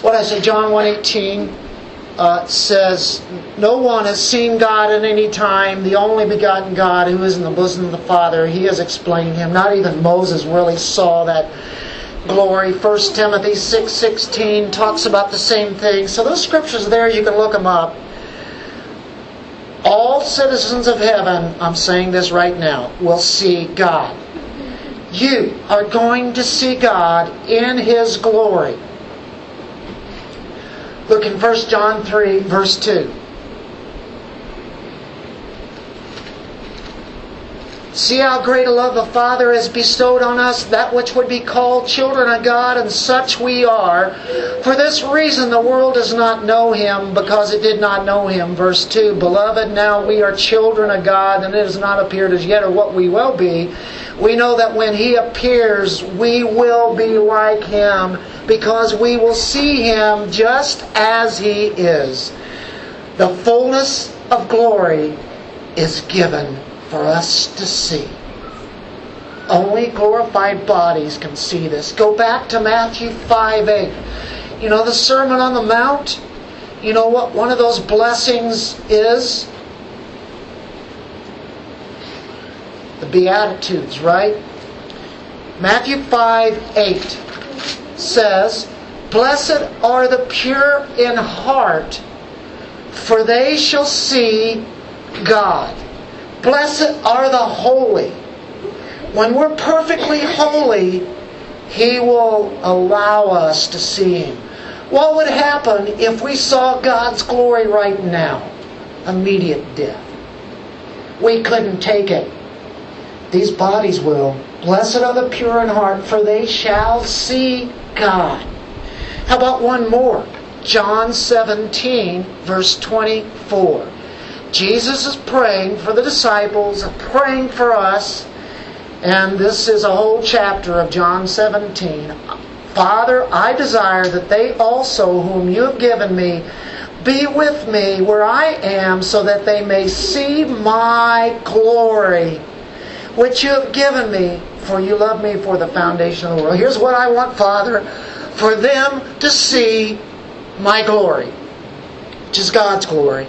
What I say, John 1.18 uh, says, No one has seen God at any time, the only begotten God who is in the bosom of the Father. He has explained him. Not even Moses really saw that glory. 1 Timothy 6.16 talks about the same thing. So those scriptures there, you can look them up. All citizens of heaven, I'm saying this right now, will see God. You are going to see God in His glory. Look in 1 John 3, verse 2. See how great a love the Father has bestowed on us, that which would be called children of God, and such we are. For this reason the world does not know him, because it did not know him. Verse 2 Beloved, now we are children of God, and it has not appeared as yet or what we will be. We know that when he appears, we will be like him, because we will see him just as he is. The fullness of glory is given for us to see. Only glorified bodies can see this. Go back to Matthew 5 8. You know the Sermon on the Mount? You know what one of those blessings is? The Beatitudes, right? Matthew 5 8 says, Blessed are the pure in heart, for they shall see God. Blessed are the holy. When we're perfectly holy, He will allow us to see Him. What would happen if we saw God's glory right now? Immediate death. We couldn't take it. These bodies will. Blessed are the pure in heart, for they shall see God. How about one more? John 17, verse 24. Jesus is praying for the disciples, praying for us, and this is a whole chapter of John 17. Father, I desire that they also, whom you have given me, be with me where I am, so that they may see my glory, which you have given me, for you love me for the foundation of the world. Here's what I want, Father for them to see my glory, which is God's glory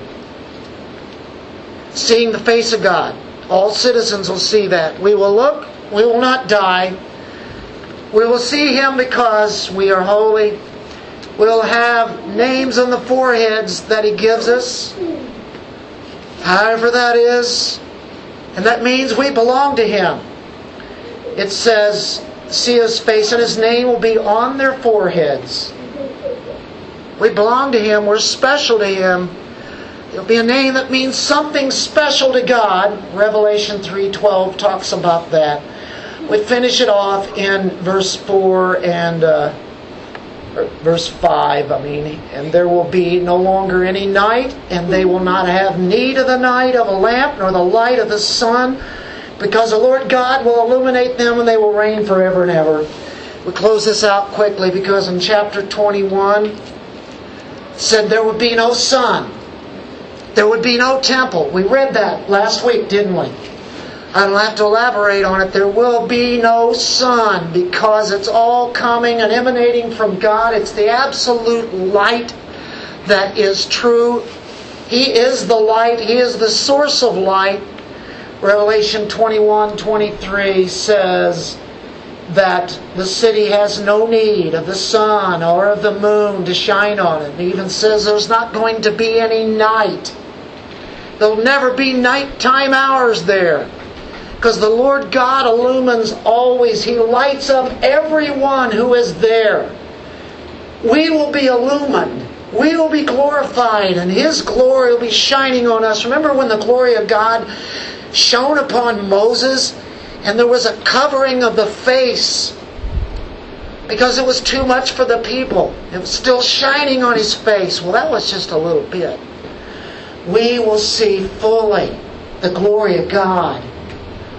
seeing the face of God. All citizens will see that. We will look, we will not die. We will see Him because we are holy. We'll have names on the foreheads that He gives us, however that is. And that means we belong to Him. It says, see His face, and His name will be on their foreheads. We belong to Him, we're special to Him. It'll be a name that means something special to God. Revelation 3:12 talks about that. We finish it off in verse 4 and uh, verse 5. I mean, and there will be no longer any night, and they will not have need of the night of a lamp nor the light of the sun, because the Lord God will illuminate them, and they will reign forever and ever. We close this out quickly because in chapter 21 said there would be no sun there would be no temple. We read that last week, didn't we? I don't have to elaborate on it. There will be no sun because it's all coming and emanating from God. It's the absolute light that is true. He is the light, He is the source of light. Revelation 21 23 says that the city has no need of the sun or of the moon to shine on it. It even says there's not going to be any night. There'll never be nighttime hours there. Because the Lord God illumines always. He lights up everyone who is there. We will be illumined. We will be glorified, and His glory will be shining on us. Remember when the glory of God shone upon Moses, and there was a covering of the face because it was too much for the people. It was still shining on his face. Well, that was just a little bit we will see fully the glory of God.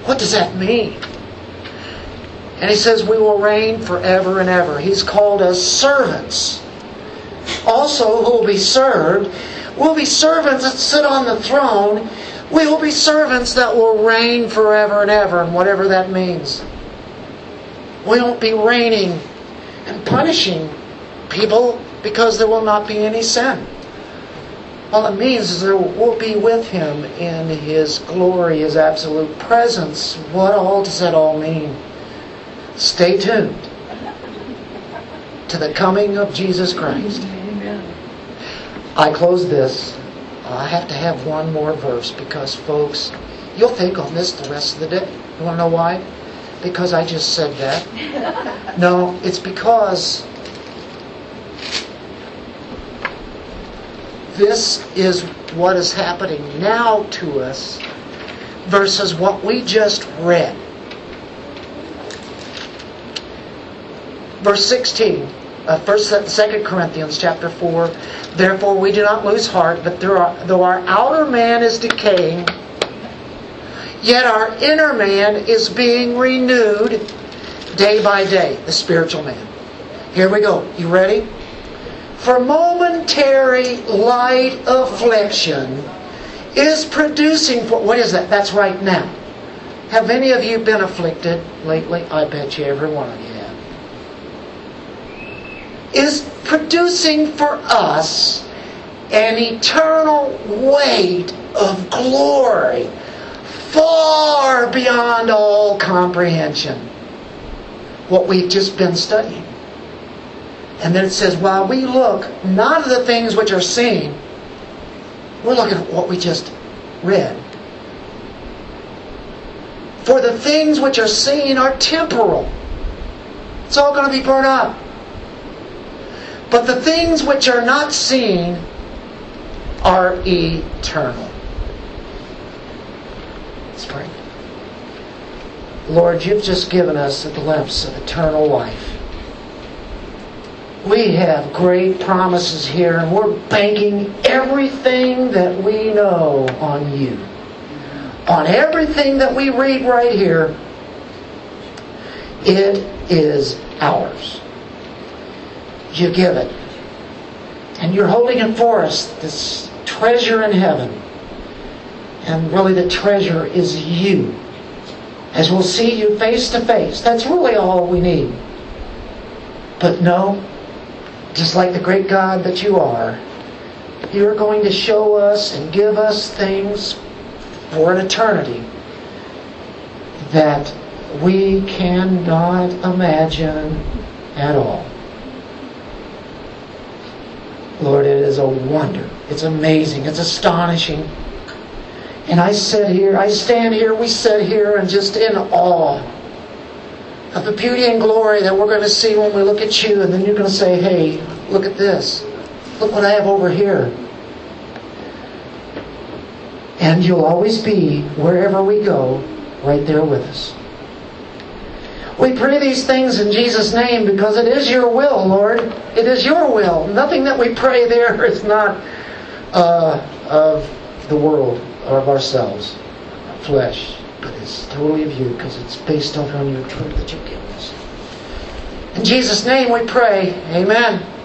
What does that mean? And he says we will reign forever and ever. He's called us servants. Also, who will be served, will be servants that sit on the throne. We will be servants that will reign forever and ever, and whatever that means. We won't be reigning and punishing people because there will not be any sin. All it means is that we'll be with him in his glory, his absolute presence. What all does that all mean? Stay tuned to the coming of Jesus Christ. Amen. I close this. I have to have one more verse because, folks, you'll think on this the rest of the day. You want to know why? Because I just said that? <laughs> No, it's because this is what is happening now to us versus what we just read. Verse 16, uh, first, Second Corinthians chapter 4. Therefore we do not lose heart, but our, though our outer man is decaying, yet our inner man is being renewed day by day, the spiritual man. Here we go. You ready? For momentary light affliction is producing for what is that? That's right now. Have any of you been afflicted lately? I bet you every one of you have. Is producing for us an eternal weight of glory far beyond all comprehension. What we've just been studying. And then it says, while we look not at the things which are seen, we're looking at what we just read. For the things which are seen are temporal. It's all going to be burned up. But the things which are not seen are eternal. Let's pray. Lord, you've just given us a glimpse of eternal life. We have great promises here, and we're banking everything that we know on you. On everything that we read right here, it is ours. You give it. And you're holding it for us, this treasure in heaven. And really, the treasure is you. As we'll see you face to face. That's really all we need. But no, just like the great God that you are, you're going to show us and give us things for an eternity that we cannot imagine at all. Lord, it is a wonder. It's amazing. It's astonishing. And I sit here, I stand here, we sit here and just in awe of the beauty and glory that we're going to see when we look at you, and then you're going to say, hey, look at this. Look what I have over here. And you'll always be, wherever we go, right there with us. We pray these things in Jesus' name because it is your will, Lord. It is your will. Nothing that we pray there <laughs> is not uh, of the world or of ourselves, flesh, but it's totally of you because it's based off on your truth that you've given us. In Jesus' name we pray. Amen.